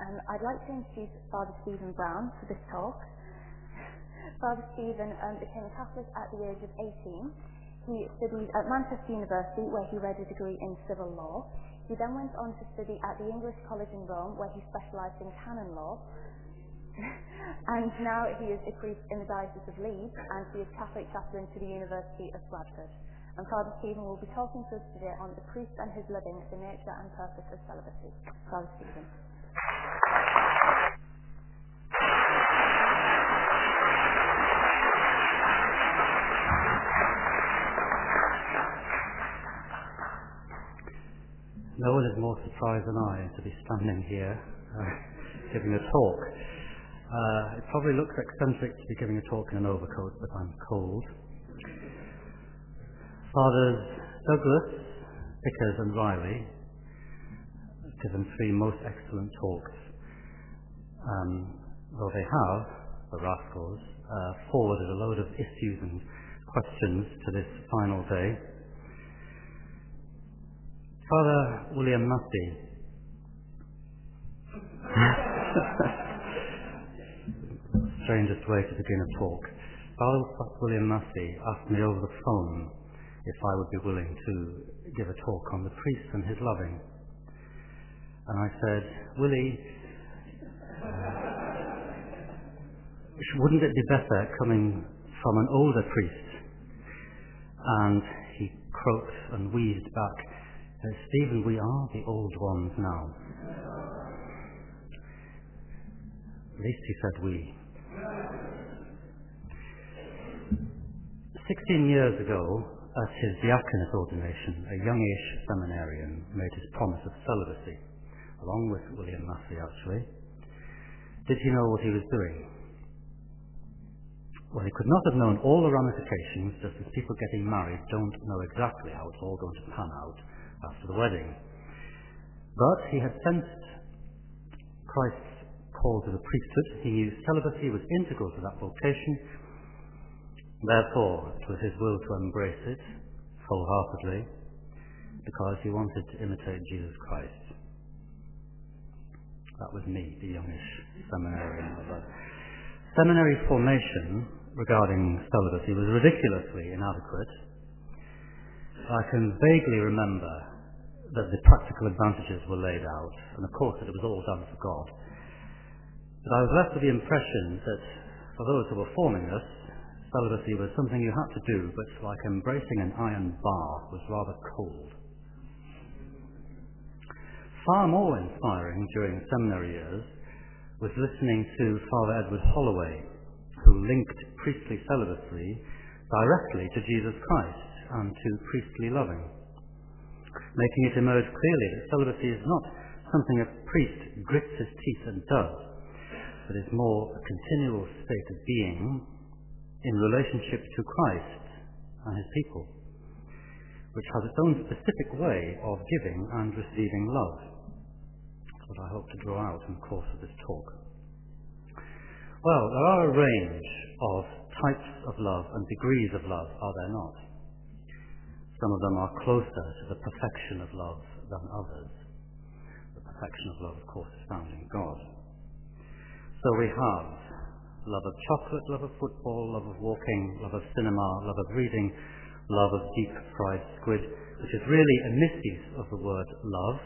Um, I'd like to introduce Father Stephen Brown for this talk. Father Stephen um, became a Catholic at the age of 18. He studied at Manchester University, where he read a degree in civil law. He then went on to study at the English College in Rome, where he specialised in canon law. and now he is a priest in the Diocese of Leeds, and he is Catholic chaplain to the University of Bradford. And Father Stephen will be talking to us today on the priest and his living, the nature and purpose of celibacy. Father Stephen. No one is more surprised than I to be standing here uh, giving a talk. Uh, it probably looks eccentric to be giving a talk in an overcoat, but I'm cold. Fathers Douglas, Vickers, and Riley given three most excellent talks. Um, they have, the rascals, uh, forwarded a load of issues and questions to this final day. Father William Massey. Strangest way to begin a talk. Father William Massey asked me over the phone if I would be willing to give a talk on the priest and his loving. And I said, Willie, wouldn't it be better coming from an older priest? And he croaked and wheezed back, Stephen, we are the old ones now. At least he said we. Sixteen years ago, at his diaconate ordination, a youngish seminarian made his promise of celibacy, along with William Massey actually. Did he know what he was doing? Well, he could not have known all the ramifications, just as people getting married don't know exactly how it's all going to pan out after the wedding. But he had sensed Christ's call to the priesthood. He knew celibacy was integral to that vocation. Therefore, it was his will to embrace it wholeheartedly because he wanted to imitate Jesus Christ. That was me, the youngish seminarian. Seminary formation regarding celibacy was ridiculously inadequate. I can vaguely remember that the practical advantages were laid out, and of course that it was all done for God. But I was left with the impression that for those who were forming us, celibacy was something you had to do, but like embracing an iron bar was rather cold. Far more inspiring during seminary years was listening to Father Edward Holloway, who linked priestly celibacy directly to Jesus Christ and to priestly loving making it emerge clearly that celibacy is not something a priest grits his teeth and does, but is more a continual state of being in relationship to Christ and his people, which has its own specific way of giving and receiving love. What I hope to draw out in the course of this talk. Well, there are a range of types of love and degrees of love, are there not? Some of them are closer to the perfection of love than others. The perfection of love, of course, is found in God. So we have love of chocolate, love of football, love of walking, love of cinema, love of reading, love of deep fried squid, which is really a misuse of the word love.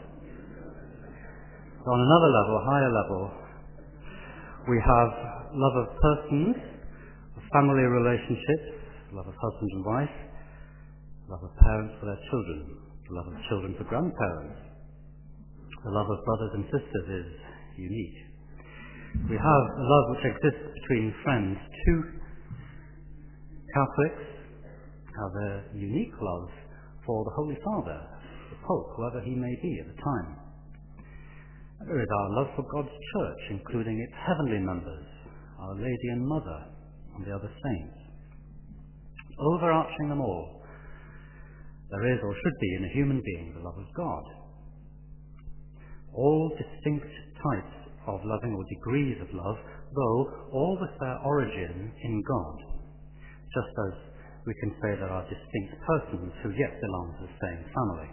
So on another level, a higher level, we have love of persons, family relationships, love of husband and wife, love of parents for their children, the love of children for grandparents. The love of brothers and sisters is unique. We have a love which exists between friends. Two Catholics have a unique love for the Holy Father, the Pope, whoever he may be at the time. There is our love for God's church, including its heavenly members, Our Lady and Mother, and the other saints. Overarching them all there is or should be in a human being the love of God. All distinct types of loving or degrees of love, though all with their origin in God, just as we can say there are distinct persons who yet belong to the same family.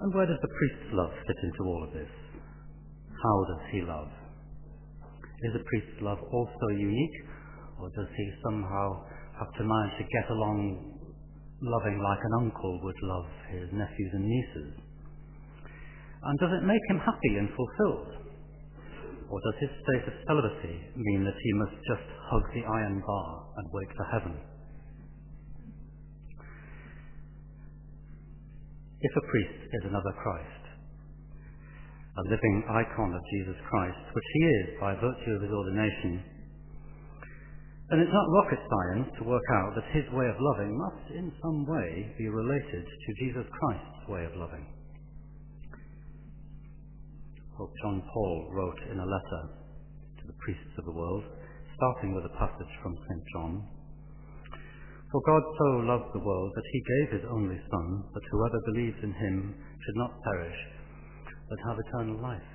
And where does the priest's love fit into all of this? How does he love? Is a priest's love also unique, or does he somehow have to manage to get along loving like an uncle would love his nephews and nieces? And does it make him happy and fulfilled? Or does his state of celibacy mean that he must just hug the iron bar and wait for heaven? If a priest is another Christ, a living icon of Jesus Christ, which he is by virtue of his ordination, then it's not rocket science to work out that his way of loving must in some way be related to Jesus Christ's way of loving. Pope John Paul wrote in a letter to the priests of the world, starting with a passage from St. John, For God so loved the world that he gave his only Son, that whoever believes in him should not perish, but have eternal life.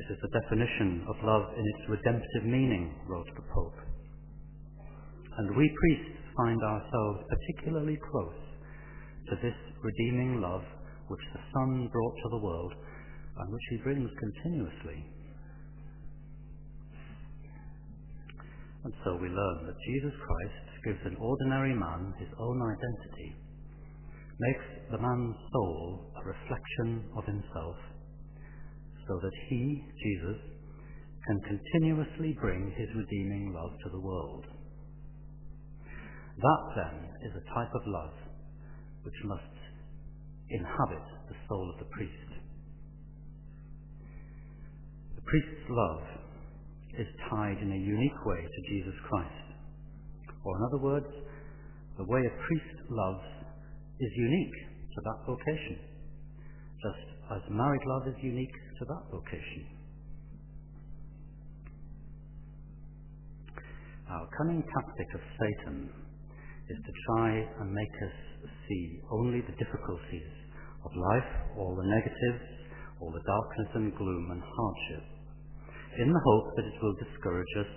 This is the definition of love in its redemptive meaning, wrote the Pope. And we priests find ourselves particularly close to this redeeming love which the Son brought to the world and which he brings continuously. And so we learn that Jesus Christ gives an ordinary man his own identity makes the man's soul a reflection of himself, so that he, Jesus, can continuously bring his redeeming love to the world. That then is a type of love which must inhabit the soul of the priest. The priest's love is tied in a unique way to Jesus Christ. Or in other words, the way a priest loves is unique to that vocation, just as married love is unique to that vocation. Our cunning tactic of Satan is to try and make us see only the difficulties of life, all the negatives, all the darkness and gloom and hardship, in the hope that it will discourage us,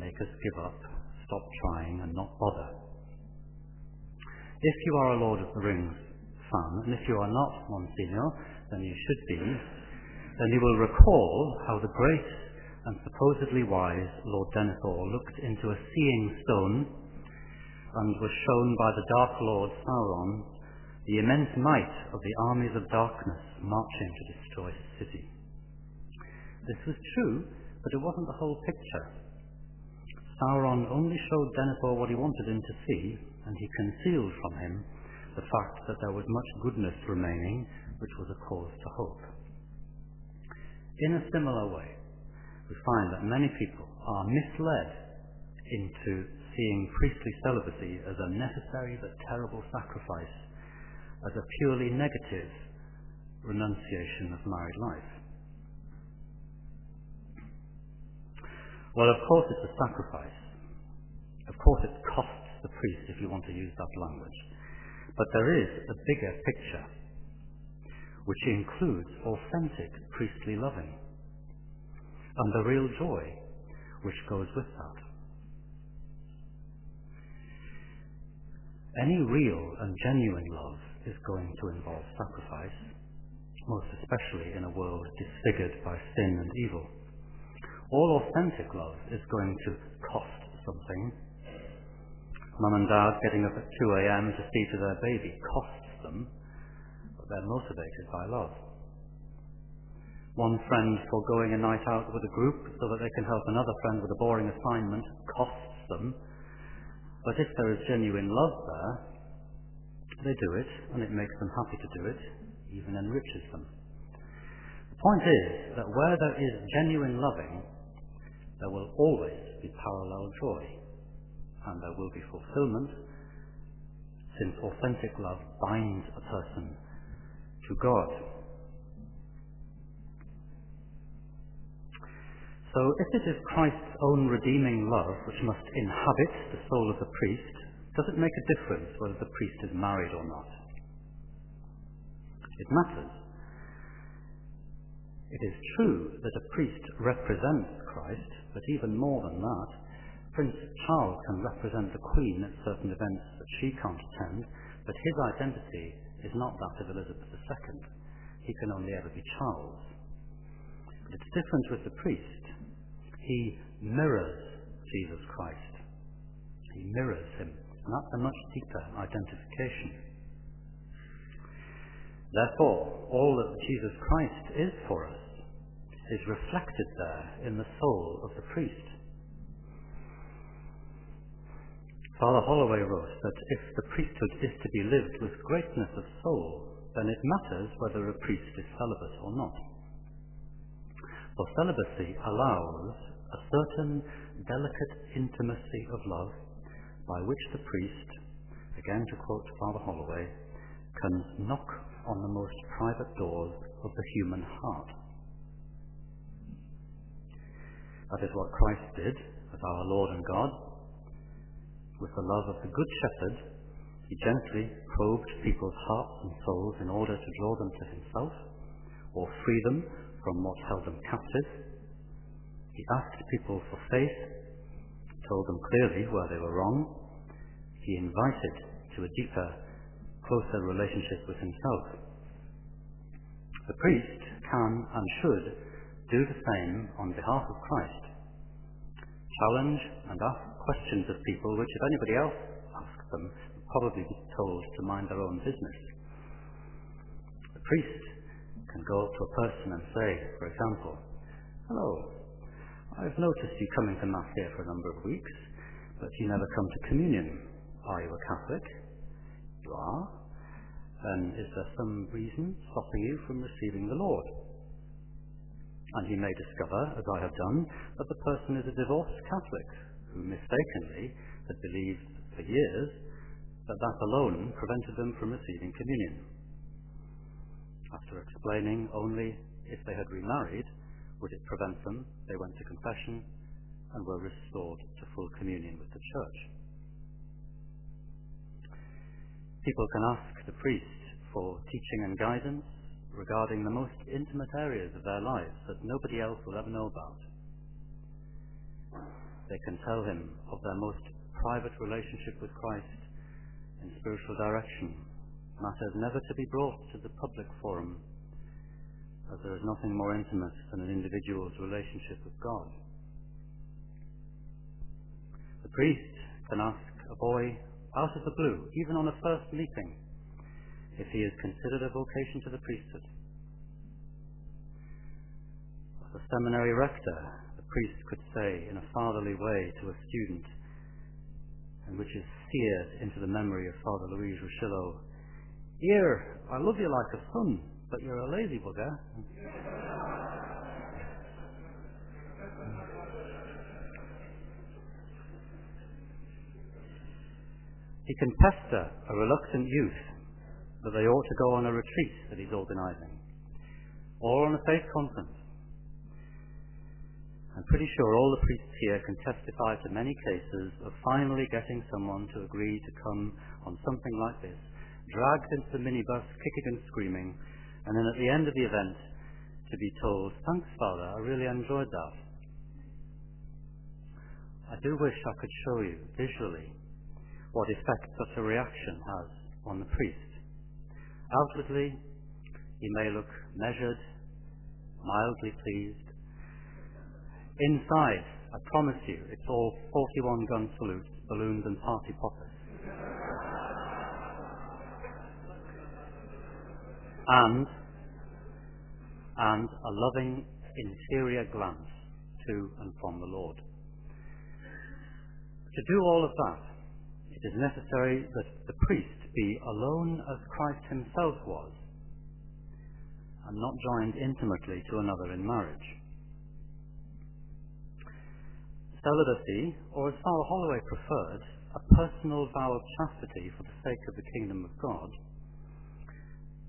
make us give up, stop trying, and not bother. If you are a Lord of the Rings fan, and if you are not, Monsignor, then you should be, then you will recall how the great and supposedly wise Lord Denethor looked into a seeing stone and was shown by the Dark Lord Sauron the immense might of the armies of darkness marching to destroy his city. This was true, but it wasn't the whole picture. Sauron only showed Denethor what he wanted him to see, and he concealed from him the fact that there was much goodness remaining, which was a cause to hope. In a similar way, we find that many people are misled into seeing priestly celibacy as a necessary but terrible sacrifice, as a purely negative renunciation of married life. Well, of course it's a sacrifice. Of course it costs the priest, if you want to use that language. But there is a bigger picture, which includes authentic priestly loving and the real joy which goes with that. Any real and genuine love is going to involve sacrifice, most especially in a world disfigured by sin and evil. All authentic love is going to cost something Mum and dad getting up at 2 a.m. to see to their baby costs them, but they're motivated by love. One friend foregoing a night out with a group so that they can help another friend with a boring assignment costs them, but if there is genuine love there, they do it, and it makes them happy to do it, even enriches them. The point is that where there is genuine loving, there will always be parallel joy and there will be fulfillment, since authentic love binds a person to God. So if it is Christ's own redeeming love which must inhabit the soul of the priest, does it make a difference whether the priest is married or not? It matters. It is true that a priest represents Christ, but even more than that, Prince Charles can represent the Queen at certain events that she can't attend, but his identity is not that of Elizabeth II. He can only ever be Charles. But it's different with the priest. He mirrors Jesus Christ. He mirrors him. And that's a much deeper identification. Therefore, all that Jesus Christ is for us is reflected there in the soul of the priest. Father Holloway wrote that if the priesthood is to be lived with greatness of soul, then it matters whether a priest is celibate or not. For celibacy allows a certain delicate intimacy of love by which the priest, again to quote Father Holloway, can knock on the most private doors of the human heart. That is what Christ did as our Lord and God. With the love of the Good Shepherd, he gently probed people's hearts and souls in order to draw them to himself or free them from what held them captive. He asked people for faith, told them clearly where they were wrong. He invited to a deeper, closer relationship with himself. The priest can and should do the same on behalf of Christ. Challenge and ask questions of people which, if anybody else asked them, would probably be told to mind their own business. The priest can go up to a person and say, for example, Hello, I've noticed you coming to Mass here for a number of weeks, but you never come to communion. Are you a Catholic? You are. And is there some reason stopping you from receiving the Lord? And he may discover, as I have done, that the person is a divorced Catholic who mistakenly had believed for years that that alone prevented them from receiving communion. After explaining only if they had remarried would it prevent them, they went to confession and were restored to full communion with the church. People can ask the priest for teaching and guidance regarding the most intimate areas of their lives that nobody else will ever know about. They can tell him of their most private relationship with Christ in spiritual direction, matters never to be brought to the public forum, as there is nothing more intimate than an individual's relationship with God. The priest can ask a boy out of the blue, even on a first meeting, if he is considered a vocation to the priesthood. As a seminary rector, the priest could say in a fatherly way to a student, and which is seared into the memory of Father Louis Rouchilot, Here, I love you like a son, but you're a lazy bugger. He can pester a reluctant youth that they ought to go on a retreat that he's organising, or on a faith conference. I'm pretty sure all the priests here can testify to many cases of finally getting someone to agree to come on something like this, dragged into the minibus, kicking and screaming, and then at the end of the event to be told, Thanks, Father, I really enjoyed that. I do wish I could show you visually what effect such a reaction has on the priest. Outwardly, he may look measured, mildly pleased. Inside, I promise you, it's all 41 gun salutes, balloons, and party poppers. and and a loving interior glance to and from the Lord. To do all of that, it is necessary that the priest be alone as Christ himself was, and not joined intimately to another in marriage. Celibacy, or as Father Holloway preferred, a personal vow of chastity for the sake of the kingdom of God,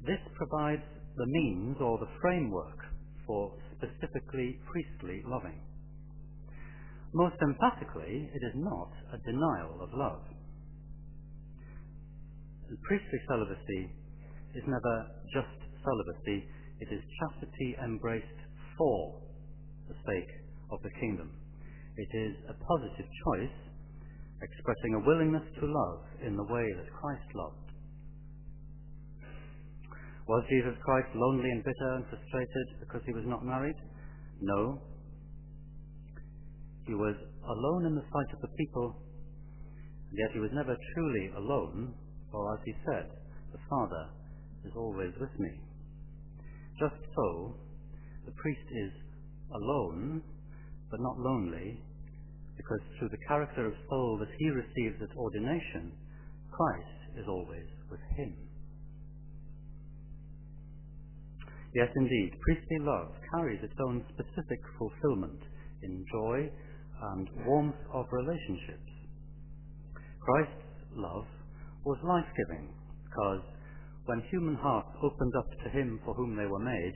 this provides the means or the framework for specifically priestly loving. Most emphatically, it is not a denial of love. Priestly celibacy is never just celibacy, it is chastity embraced for the sake of the kingdom. It is a positive choice expressing a willingness to love in the way that Christ loved. Was Jesus Christ lonely and bitter and frustrated because he was not married? No. He was alone in the sight of the people, and yet he was never truly alone, for as he said, the Father is always with me. Just so, the priest is alone, but not lonely, because through the character of soul that he receives at ordination, Christ is always with him. Yes, indeed, priestly love carries its own specific fulfillment in joy and warmth of relationships. Christ's love was life-giving because when human hearts opened up to him for whom they were made,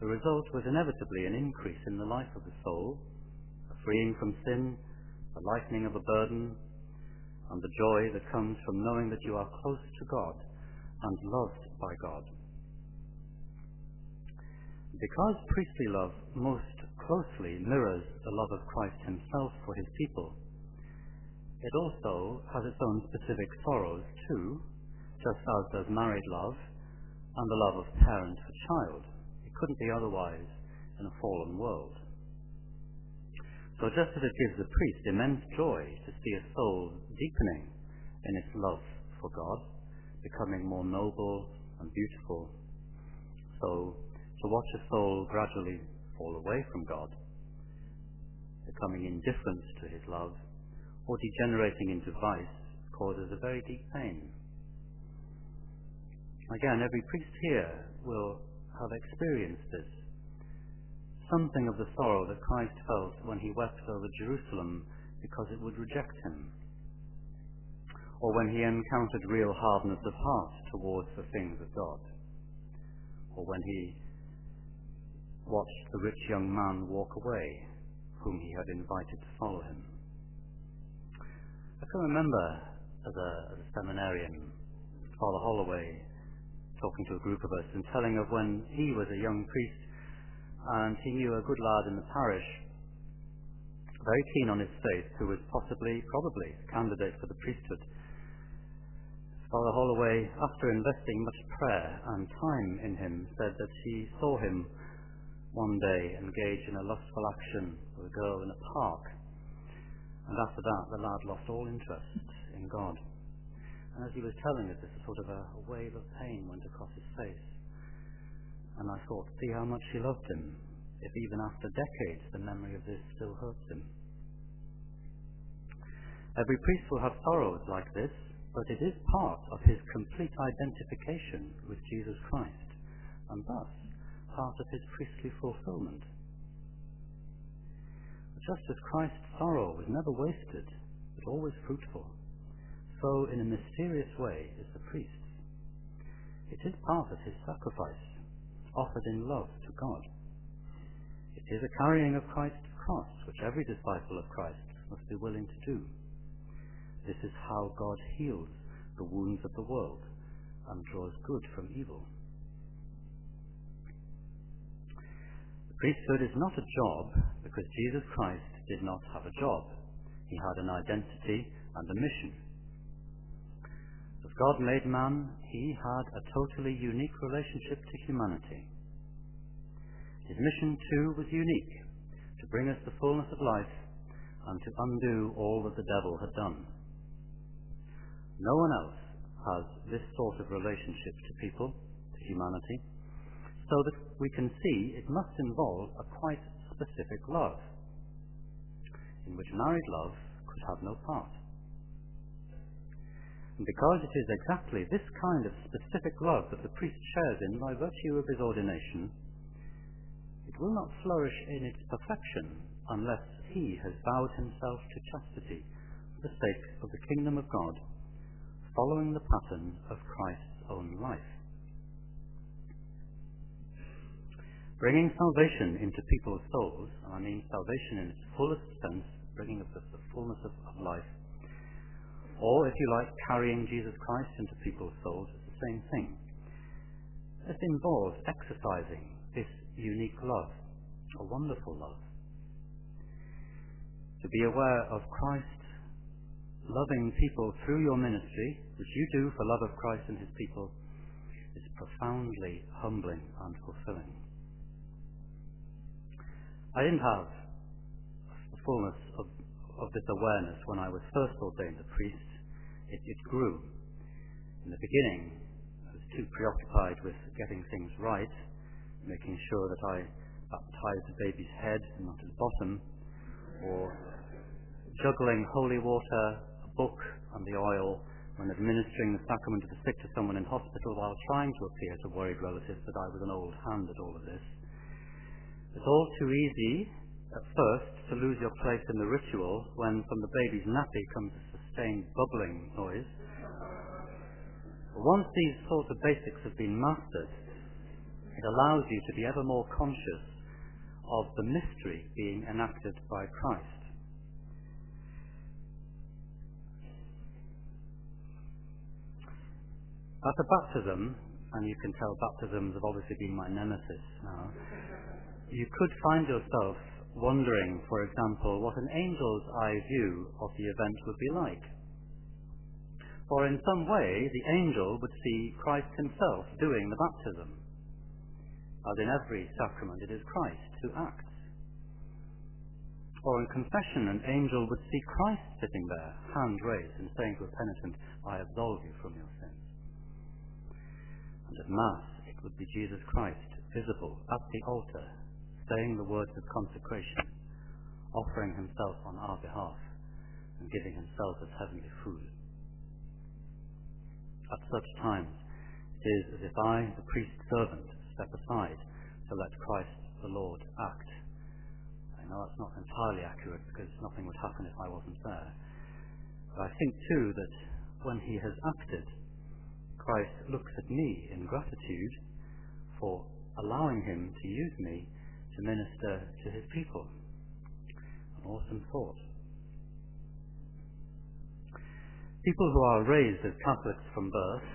the result was inevitably an increase in the life of the soul, a freeing from sin, a lightening of a burden, and the joy that comes from knowing that you are close to God and loved by God. Because priestly love most closely mirrors the love of Christ himself for his people, it also has its own specific sorrows too, just as does married love and the love of parent for child. It couldn't be otherwise in a fallen world. So just as it gives the priest immense joy to see a soul deepening in its love for God, becoming more noble and beautiful, so to watch a soul gradually fall away from God, becoming indifferent to his love, or degenerating into vice, causes a very deep pain. Again, every priest here will have experienced this. Something of the sorrow that Christ felt when he wept over Jerusalem because it would reject him. Or when he encountered real hardness of heart towards the things of God. Or when he watched the rich young man walk away, whom he had invited to follow him. I can remember as a, as a seminarian, Father Holloway talking to a group of us and telling of when he was a young priest and he knew a good lad in the parish, very keen on his faith, who was possibly, probably, a candidate for the priesthood. Father Holloway, after investing much prayer and time in him, said that he saw him one day engage in a lustful action with a girl in a park. And after that, the lad lost all interest in God. And as he was telling us this, a sort of a, a wave of pain went across his face. And I thought, see how much he loved him, if even after decades the memory of this still hurts him. Every priest will have sorrows like this, but it is part of his complete identification with Jesus Christ, and thus part of his priestly fulfillment. Just as Christ's sorrow was never wasted, but always fruitful, so in a mysterious way is the priest's. It is part of his sacrifice, offered in love to God. It is a carrying of Christ's cross, which every disciple of Christ must be willing to do. This is how God heals the wounds of the world and draws good from evil. Priesthood is not a job because Jesus Christ did not have a job. He had an identity and a mission. As God made man, he had a totally unique relationship to humanity. His mission, too, was unique to bring us the fullness of life and to undo all that the devil had done. No one else has this sort of relationship to people, to humanity, so that we can see it must involve a quite specific love, in which married love could have no part. And because it is exactly this kind of specific love that the priest shares in by virtue of his ordination, it will not flourish in its perfection unless he has vowed himself to chastity for the sake of the kingdom of God, following the pattern of Christ's own life. Bringing salvation into people's souls, and I mean salvation in its fullest sense, bringing of the, the fullness of, of life, or if you like, carrying Jesus Christ into people's souls, it's the same thing. It involves exercising this unique love, a wonderful love. To be aware of Christ loving people through your ministry, which you do for love of Christ and his people, is profoundly humbling and fulfilling. I didn't have the fullness of, of this awareness when I was first ordained a priest. It, it grew. In the beginning, I was too preoccupied with getting things right, making sure that I baptized the baby's head and not his bottom, or juggling holy water, a book, and the oil when administering the sacrament of the sick to someone in hospital while trying to appear to worried relatives that I was an old hand at all of this. It's all too easy at first to lose your place in the ritual when from the baby's nappy comes a sustained bubbling noise. But once these sorts of basics have been mastered, it allows you to be ever more conscious of the mystery being enacted by Christ. At a baptism, and you can tell baptisms have obviously been my nemesis now, you could find yourself wondering, for example, what an angel's eye view of the event would be like. For in some way, the angel would see Christ himself doing the baptism. As in every sacrament, it is Christ who acts. Or in confession, an angel would see Christ sitting there, hand raised, and saying to a penitent, I absolve you from your sins and at Mass it would be Jesus Christ visible at the altar, saying the words of consecration, offering himself on our behalf, and giving himself as heavenly food. At such times, it is as if I, the priest's servant, step aside to let Christ the Lord act. I know that's not entirely accurate because nothing would happen if I wasn't there. But I think too that when he has acted, Christ looks at me in gratitude for allowing him to use me to minister to his people. An awesome thought. People who are raised as Catholics from birth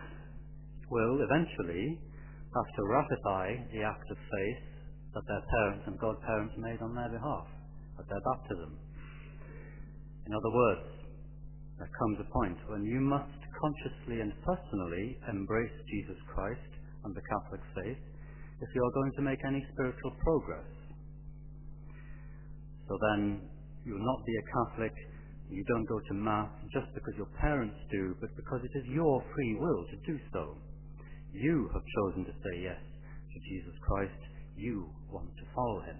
will eventually have to ratify the act of faith that their parents and godparents made on their behalf at their baptism. In other words, there comes a point when you must consciously and personally embrace Jesus Christ and the Catholic faith if you are going to make any spiritual progress. So then, you will not be a Catholic, you don't go to Mass just because your parents do, but because it is your free will to do so. You have chosen to say yes to Jesus Christ, you want to follow him.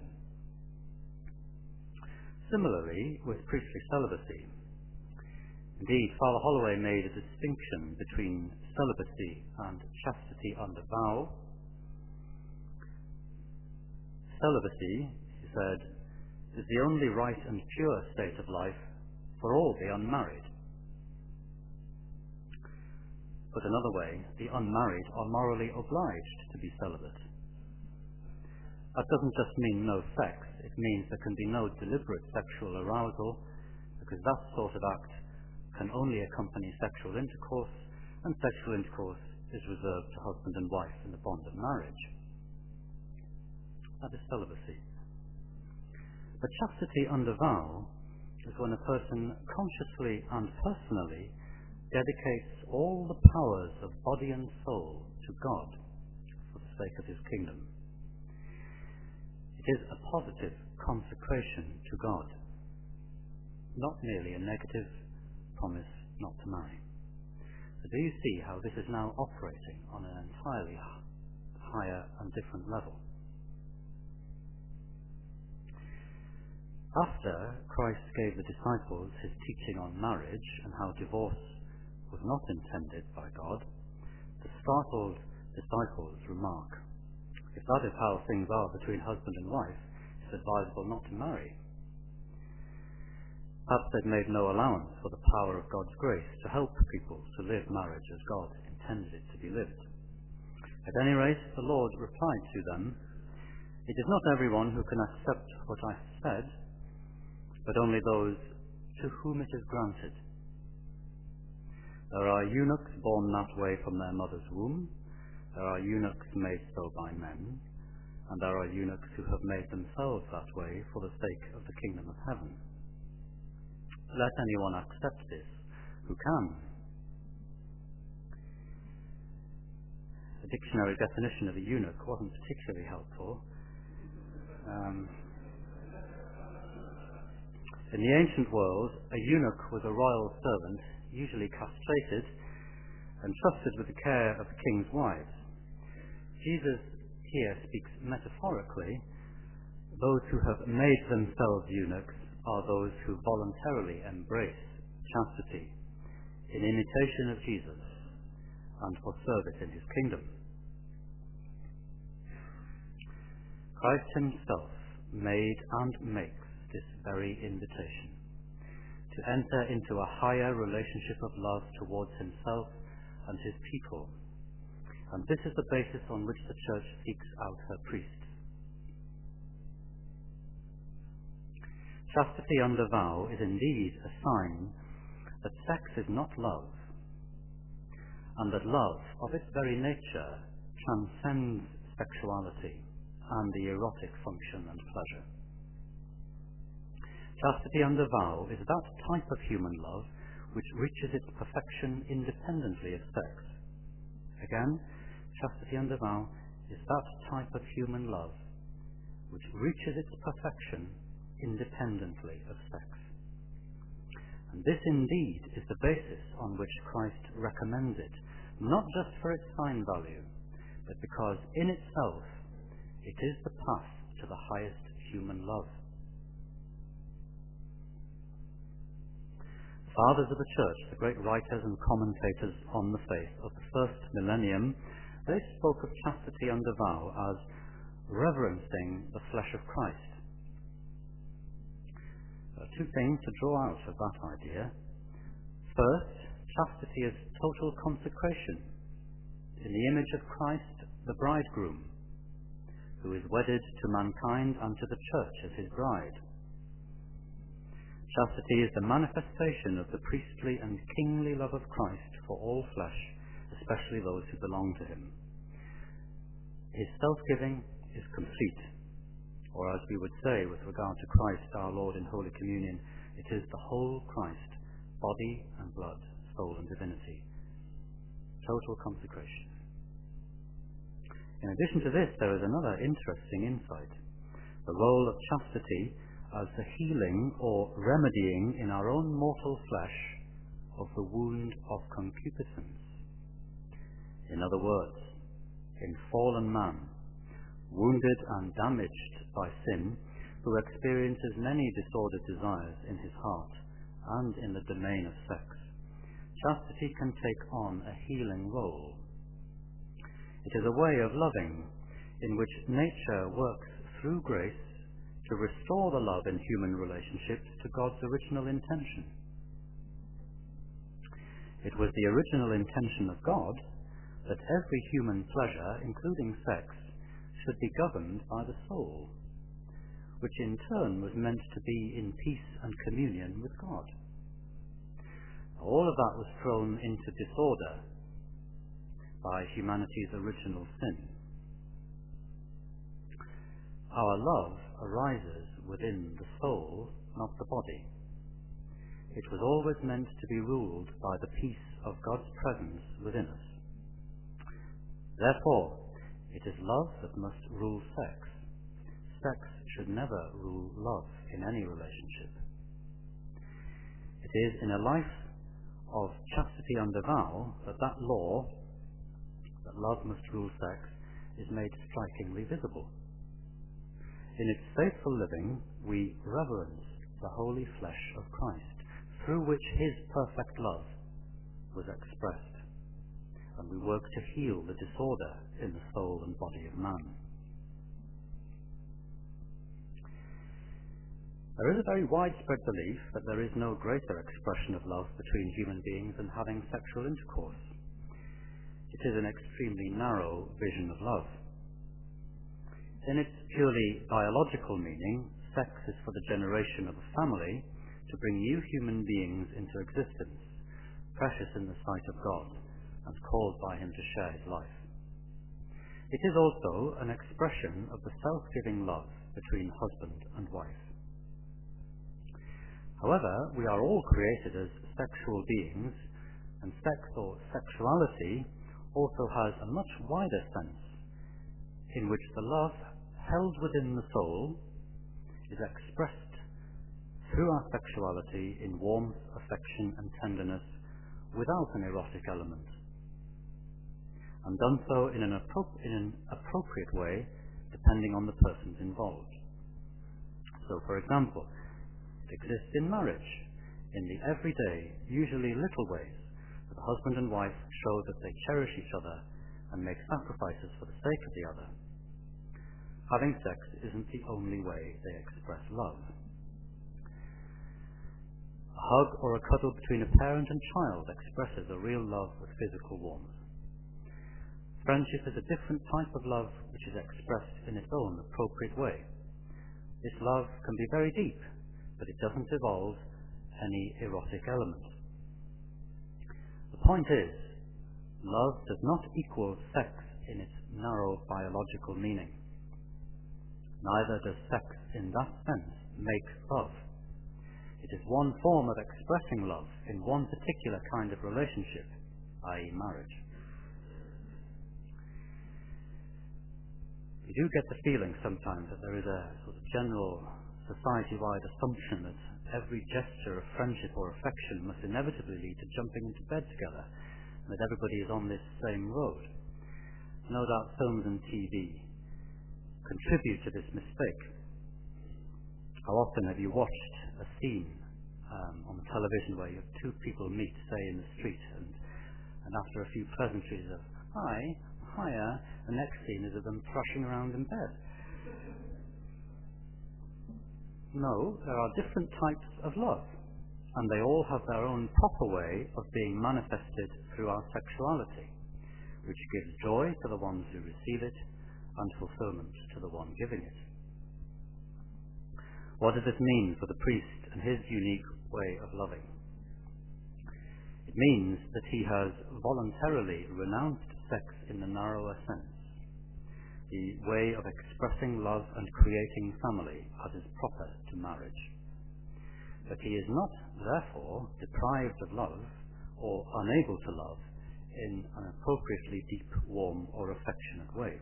Similarly, with priestly celibacy, Indeed, Father Holloway made a distinction between celibacy and chastity under vow. Celibacy, he said, is the only right and pure state of life for all the unmarried. Put another way, the unmarried are morally obliged to be celibate. That doesn't just mean no sex, it means there can be no deliberate sexual arousal, because that sort of act can only accompany sexual intercourse, and sexual intercourse is reserved to husband and wife in the bond of marriage. That is celibacy. But chastity under vow is when a person consciously and personally dedicates all the powers of body and soul to God for the sake of his kingdom. It is a positive consecration to God, not merely a negative promise not to marry. So do you see how this is now operating on an entirely higher and different level? After Christ gave the disciples his teaching on marriage and how divorce was not intended by God, the startled disciples remark, If that is how things are between husband and wife, it's advisable not to marry. Perhaps they've made no allowance for the power of God's grace to help people to live marriage as God intended it to be lived. At any rate, the Lord replied to them, It is not everyone who can accept what I said, but only those to whom it is granted. There are eunuchs born that way from their mother's womb, there are eunuchs made so by men, and there are eunuchs who have made themselves that way for the sake of the kingdom of heaven. Let anyone accept this who can. a dictionary definition of a eunuch wasn't particularly helpful. Um, in the ancient world, a eunuch was a royal servant, usually castrated, entrusted with the care of the king's wives. Jesus here speaks metaphorically. Those who have made themselves eunuchs are those who voluntarily embrace chastity in imitation of Jesus and for service in his kingdom. Christ himself made and makes this very invitation to enter into a higher relationship of love towards himself and his people. And this is the basis on which the church seeks out her priests. Chastity under vow is indeed a sign that sex is not love, and that love, of its very nature, transcends sexuality and the erotic function and pleasure. Chastity under vow is that type of human love which reaches its perfection independently of sex. Again, chastity under vow is that type of human love which reaches its perfection independently of sex. And this indeed is the basis on which Christ recommends it, not just for its sign value, but because in itself it is the path to the highest human love. Fathers of the church, the great writers and commentators on the faith of the first millennium, they spoke of chastity under vow as reverencing the flesh of Christ. There are two things to draw out of that idea. First, chastity is total consecration in the image of Christ, the bridegroom, who is wedded to mankind and to the church as his bride. Chastity is the manifestation of the priestly and kingly love of Christ for all flesh, especially those who belong to him. His self-giving is complete, or as we would say with regard to Christ our Lord in Holy Communion, it is the whole Christ, body and blood, soul and divinity. Total consecration. In addition to this, there is another interesting insight. The role of chastity as the healing or remedying in our own mortal flesh of the wound of concupiscence. In other words, in fallen man, wounded and damaged by sin, who experiences many disordered desires in his heart and in the domain of sex, chastity can take on a healing role. It is a way of loving in which nature works through grace to restore the love in human relationships to God's original intention. It was the original intention of God that every human pleasure, including sex, should be governed by the soul, which in turn was meant to be in peace and communion with God. All of that was thrown into disorder by humanity's original sin. Our love arises within the soul, not the body. It was always meant to be ruled by the peace of God's presence within us. Therefore, it is love that must rule sex. Sex should never rule love in any relationship. It is in a life of chastity under vow that that law, that love must rule sex, is made strikingly visible. In its faithful living, we reverence the holy flesh of Christ, through which his perfect love was expressed, and we work to heal the disorder in the soul and body of man. There is a very widespread belief that there is no greater expression of love between human beings than having sexual intercourse. It is an extremely narrow vision of love. In its purely biological meaning, sex is for the generation of a family to bring new human beings into existence, precious in the sight of God, and called by Him to share His life. It is also an expression of the self-giving love between husband and wife. However, we are all created as sexual beings, and sex or sexuality also has a much wider sense in which the love held within the soul is expressed through our sexuality in warmth, affection, and tenderness without an erotic element, and done so in an, appro- in an appropriate way depending on the persons involved. So, for example, it exists in marriage, in the everyday, usually little ways, that the husband and wife show that they cherish each other and make sacrifices for the sake of the other. Having sex isn't the only way they express love. A hug or a cuddle between a parent and child expresses a real love with physical warmth. Friendship is a different type of love which is expressed in its own appropriate way. This love can be very deep, but it doesn't involve any erotic element. The point is, love does not equal sex in its narrow biological meaning. Neither does sex in that sense make love. It is one form of expressing love in one particular kind of relationship, i.e., marriage. You do get the feeling sometimes that there is a sort of general society-wide assumption that every gesture of friendship or affection must inevitably lead to jumping into bed together, and that everybody is on this same road. No doubt films and TV contribute to this mistake. How often have you watched a scene um, on the television where you have two people meet, say, in the street, and, and after a few pleasantries of hi, hiya, the next scene is of them thrashing around in bed. No, there are different types of love, and they all have their own proper way of being manifested through our sexuality, which gives joy to the ones who receive it and fulfillment to the one giving it. What does this mean for the priest and his unique way of loving? It means that he has voluntarily renounced sex in the narrower sense, the way of expressing love and creating family as is proper to marriage. But he is not, therefore, deprived of love or unable to love in an appropriately deep, warm, or affectionate way.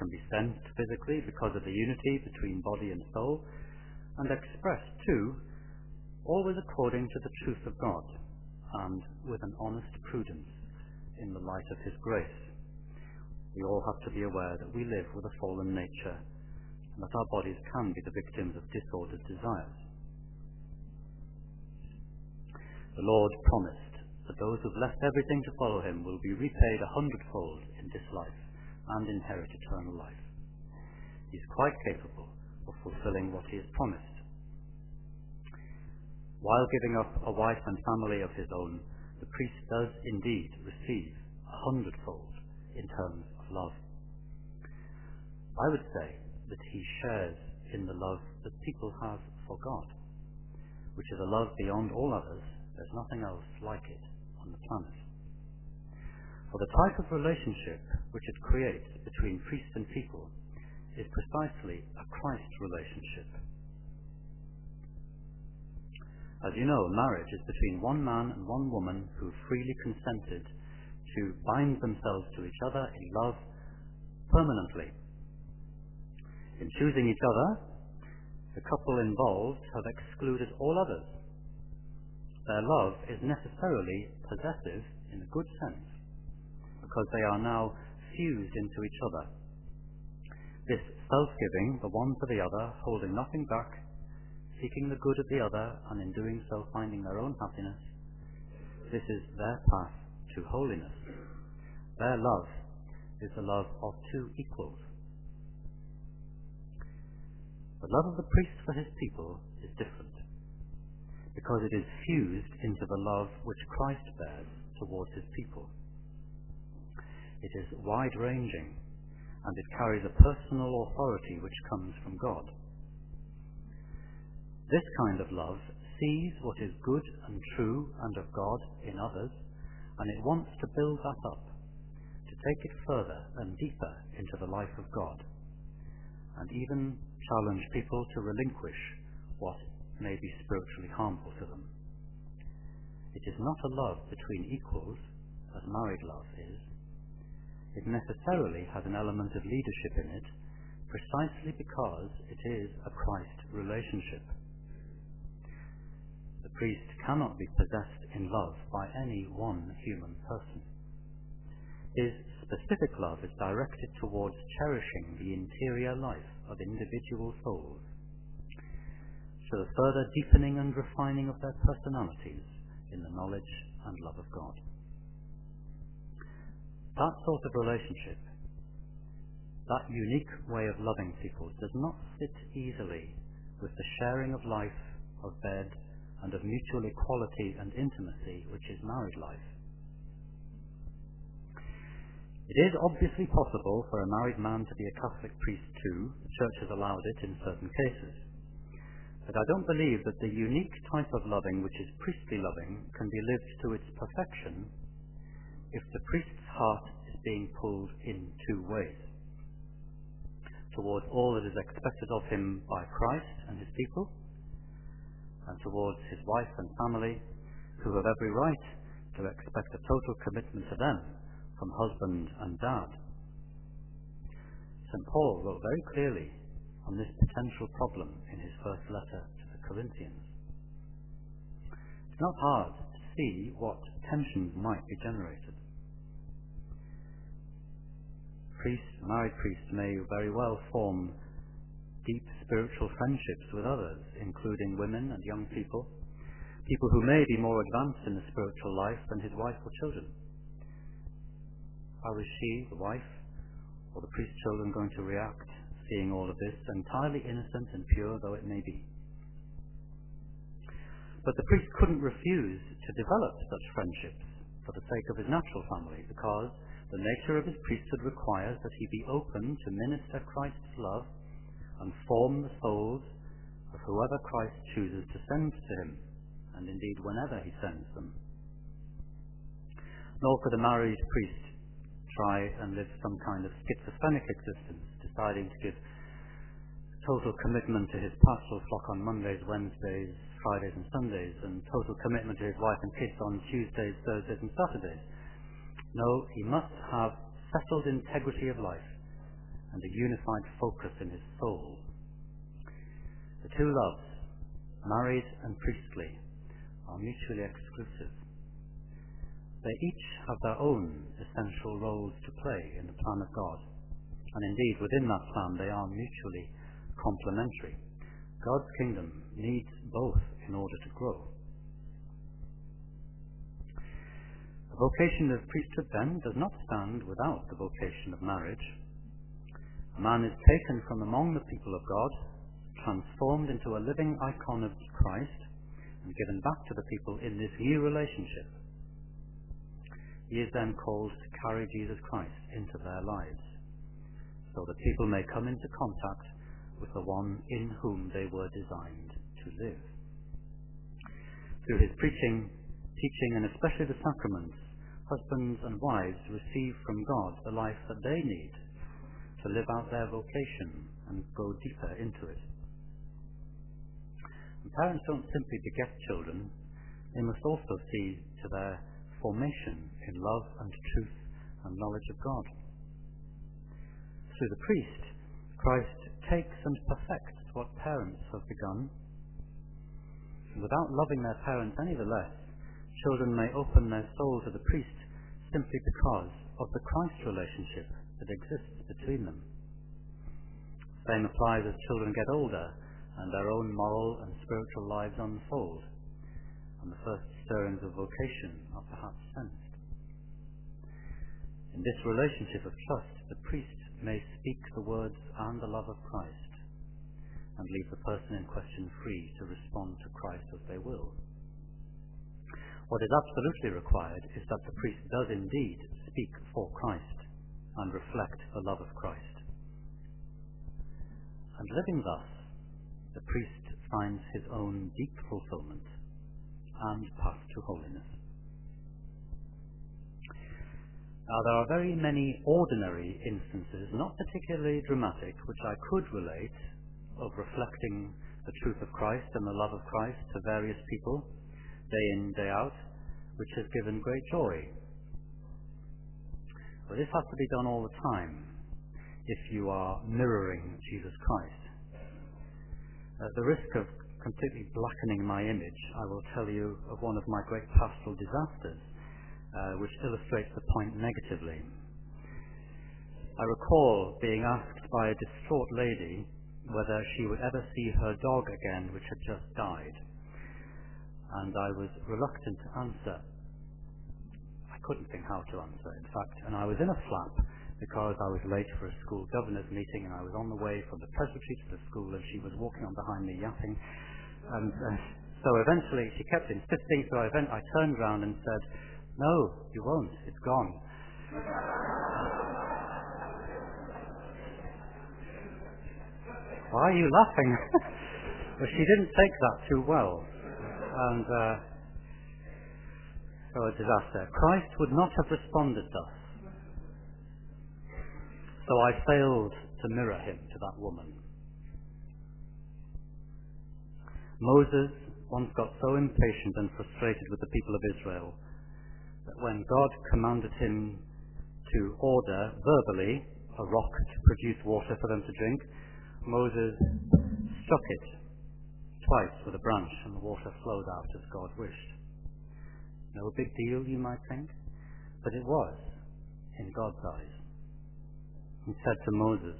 Can be sensed physically because of the unity between body and soul, and expressed too, always according to the truth of God, and with an honest prudence in the light of His grace. We all have to be aware that we live with a fallen nature, and that our bodies can be the victims of disordered desires. The Lord promised that those who've left everything to follow Him will be repaid a hundredfold in this life and inherit eternal life. He is quite capable of fulfilling what he has promised. While giving up a wife and family of his own, the priest does indeed receive a hundredfold in terms of love. I would say that he shares in the love that people have for God, which is a love beyond all others. There's nothing else like it on the planet. For the type of relationship which it creates between priest and people is precisely a Christ relationship. As you know, marriage is between one man and one woman who freely consented to bind themselves to each other in love permanently. In choosing each other, the couple involved have excluded all others. Their love is necessarily possessive in a good sense because they are now fused into each other. This self-giving, the one for the other, holding nothing back, seeking the good of the other, and in doing so finding their own happiness, this is their path to holiness. Their love is the love of two equals. The love of the priest for his people is different, because it is fused into the love which Christ bears towards his people. It is wide ranging and it carries a personal authority which comes from God. This kind of love sees what is good and true and of God in others, and it wants to build that up, to take it further and deeper into the life of God, and even challenge people to relinquish what may be spiritually harmful to them. It is not a love between equals, as married love is, it necessarily has an element of leadership in it precisely because it is a Christ relationship. The priest cannot be possessed in love by any one human person. His specific love is directed towards cherishing the interior life of individual souls, to the further deepening and refining of their personalities in the knowledge and love of God. That sort of relationship, that unique way of loving people, does not fit easily with the sharing of life, of bed, and of mutual equality and intimacy which is married life. It is obviously possible for a married man to be a Catholic priest too. The Church has allowed it in certain cases. But I don't believe that the unique type of loving which is priestly loving can be lived to its perfection if the priest's heart is being pulled in two ways. Towards all that is expected of him by Christ and his people, and towards his wife and family, who have every right to expect a total commitment to them from husband and dad. St. Paul wrote very clearly on this potential problem in his first letter to the Corinthians. It's not hard to see what tensions might be generated. Priests, married priests may very well form deep spiritual friendships with others, including women and young people, people who may be more advanced in the spiritual life than his wife or children. How is she, the wife, or the priest's children going to react, seeing all of this, entirely innocent and pure though it may be? But the priest couldn't refuse to develop such friendships for the sake of his natural family, because the nature of his priesthood requires that he be open to minister Christ's love and form the souls of whoever Christ chooses to send to him, and indeed whenever he sends them. Nor could a married priest try and live some kind of schizophrenic existence, deciding to give total commitment to his pastoral flock on Mondays, Wednesdays, Fridays and Sundays, and total commitment to his wife and kids on Tuesdays, Thursdays and Saturdays. No, he must have settled integrity of life and a unified focus in his soul. The two loves, married and priestly, are mutually exclusive. They each have their own essential roles to play in the plan of God, and indeed within that plan they are mutually complementary. God's kingdom needs both in order to grow. The vocation of priesthood then does not stand without the vocation of marriage. A man is taken from among the people of God, transformed into a living icon of Christ, and given back to the people in this new relationship. He is then called to carry Jesus Christ into their lives, so that people may come into contact with the one in whom they were designed to live. Through his preaching, teaching, and especially the sacraments, husbands and wives receive from God the life that they need to live out their vocation and go deeper into it. And parents don't simply beget children, they must also see to their formation in love and truth and knowledge of God. Through the priest, Christ takes and perfects what parents have begun. Without loving their parents any the less, children may open their soul to the priest simply because of the Christ relationship that exists between them. Same applies as children get older and their own moral and spiritual lives unfold, and the first stirrings of vocation are perhaps sensed. In this relationship of trust, the priest may speak the words and the love of Christ, and leave the person in question free to respond to Christ as they will. What is absolutely required is that the priest does indeed speak for Christ and reflect the love of Christ. And living thus, the priest finds his own deep fulfillment and path to holiness. Now, there are very many ordinary instances, not particularly dramatic, which I could relate of reflecting the truth of Christ and the love of Christ to various people, day in, day out, which has given great joy But this has to be done all the time if you are mirroring Jesus Christ. At the risk of completely blackening my image, I will tell you of one of my great pastoral disasters, uh, which illustrates the point negatively. I recall being asked by a distraught lady whether she would ever see her dog again, which had just died. And I was reluctant to answer. I couldn't think how to answer, in fact, and I was in a flap because I was late for a school governor's meeting and I was on the way from the presbytery to the school and she was walking on behind me yapping. And uh, so eventually she kept insisting, so I, I turned round and said, No, you won't, it's gone. Why are you laughing? but she didn't take that too well. And uh, so a disaster. Christ would not have responded thus. So I failed to mirror him to that woman. Moses once got so impatient and frustrated with the people of Israel that when God commanded him to order verbally a rock to produce water for them to drink, Moses struck it twice with a branch, and the water flowed out as God wished. No big deal, you might think, but it was in God's eyes. He said to Moses,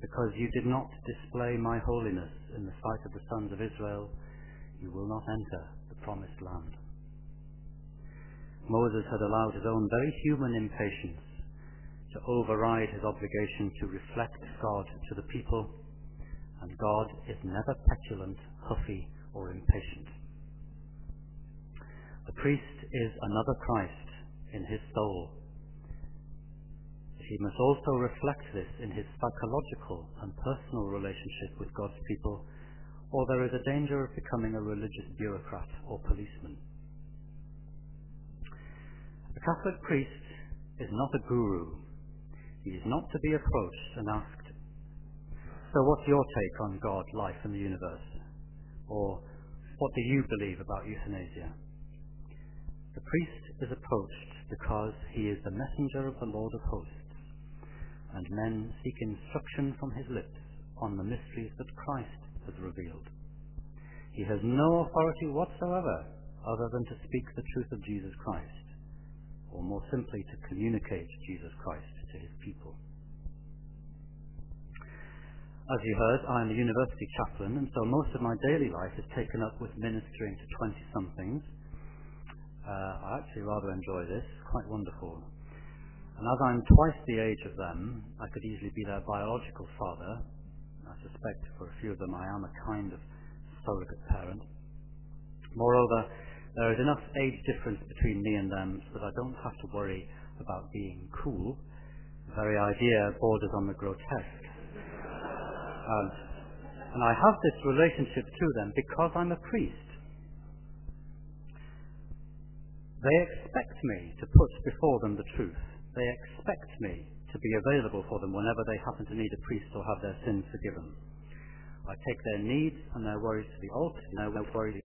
Because you did not display my holiness in the sight of the sons of Israel, you will not enter the promised land. Moses had allowed his own very human impatience to override his obligation to reflect God to the people and God is never petulant, huffy, or impatient. The priest is another Christ in his soul. He must also reflect this in his psychological and personal relationship with God's people, or there is a danger of becoming a religious bureaucrat or policeman. A Catholic priest is not a guru. He is not to be approached and asked so what's your take on God, life, and the universe? Or what do you believe about euthanasia? The priest is approached because he is the messenger of the Lord of hosts, and men seek instruction from his lips on the mysteries that Christ has revealed. He has no authority whatsoever other than to speak the truth of Jesus Christ, or more simply to communicate Jesus Christ to his people. As you heard, I am a university chaplain, and so most of my daily life is taken up with ministering to 20 somethings. Uh, I actually rather enjoy this, it's quite wonderful. And as I'm twice the age of them, I could easily be their biological father. I suspect for a few of them I am a kind of surrogate parent. Moreover, there is enough age difference between me and them so that I don't have to worry about being cool. The very idea borders on the grotesque. Um, and I have this relationship to them because I'm a priest. They expect me to put before them the truth. They expect me to be available for them whenever they happen to need a priest or have their sins forgiven. I take their needs and their worries to the altar, and their worries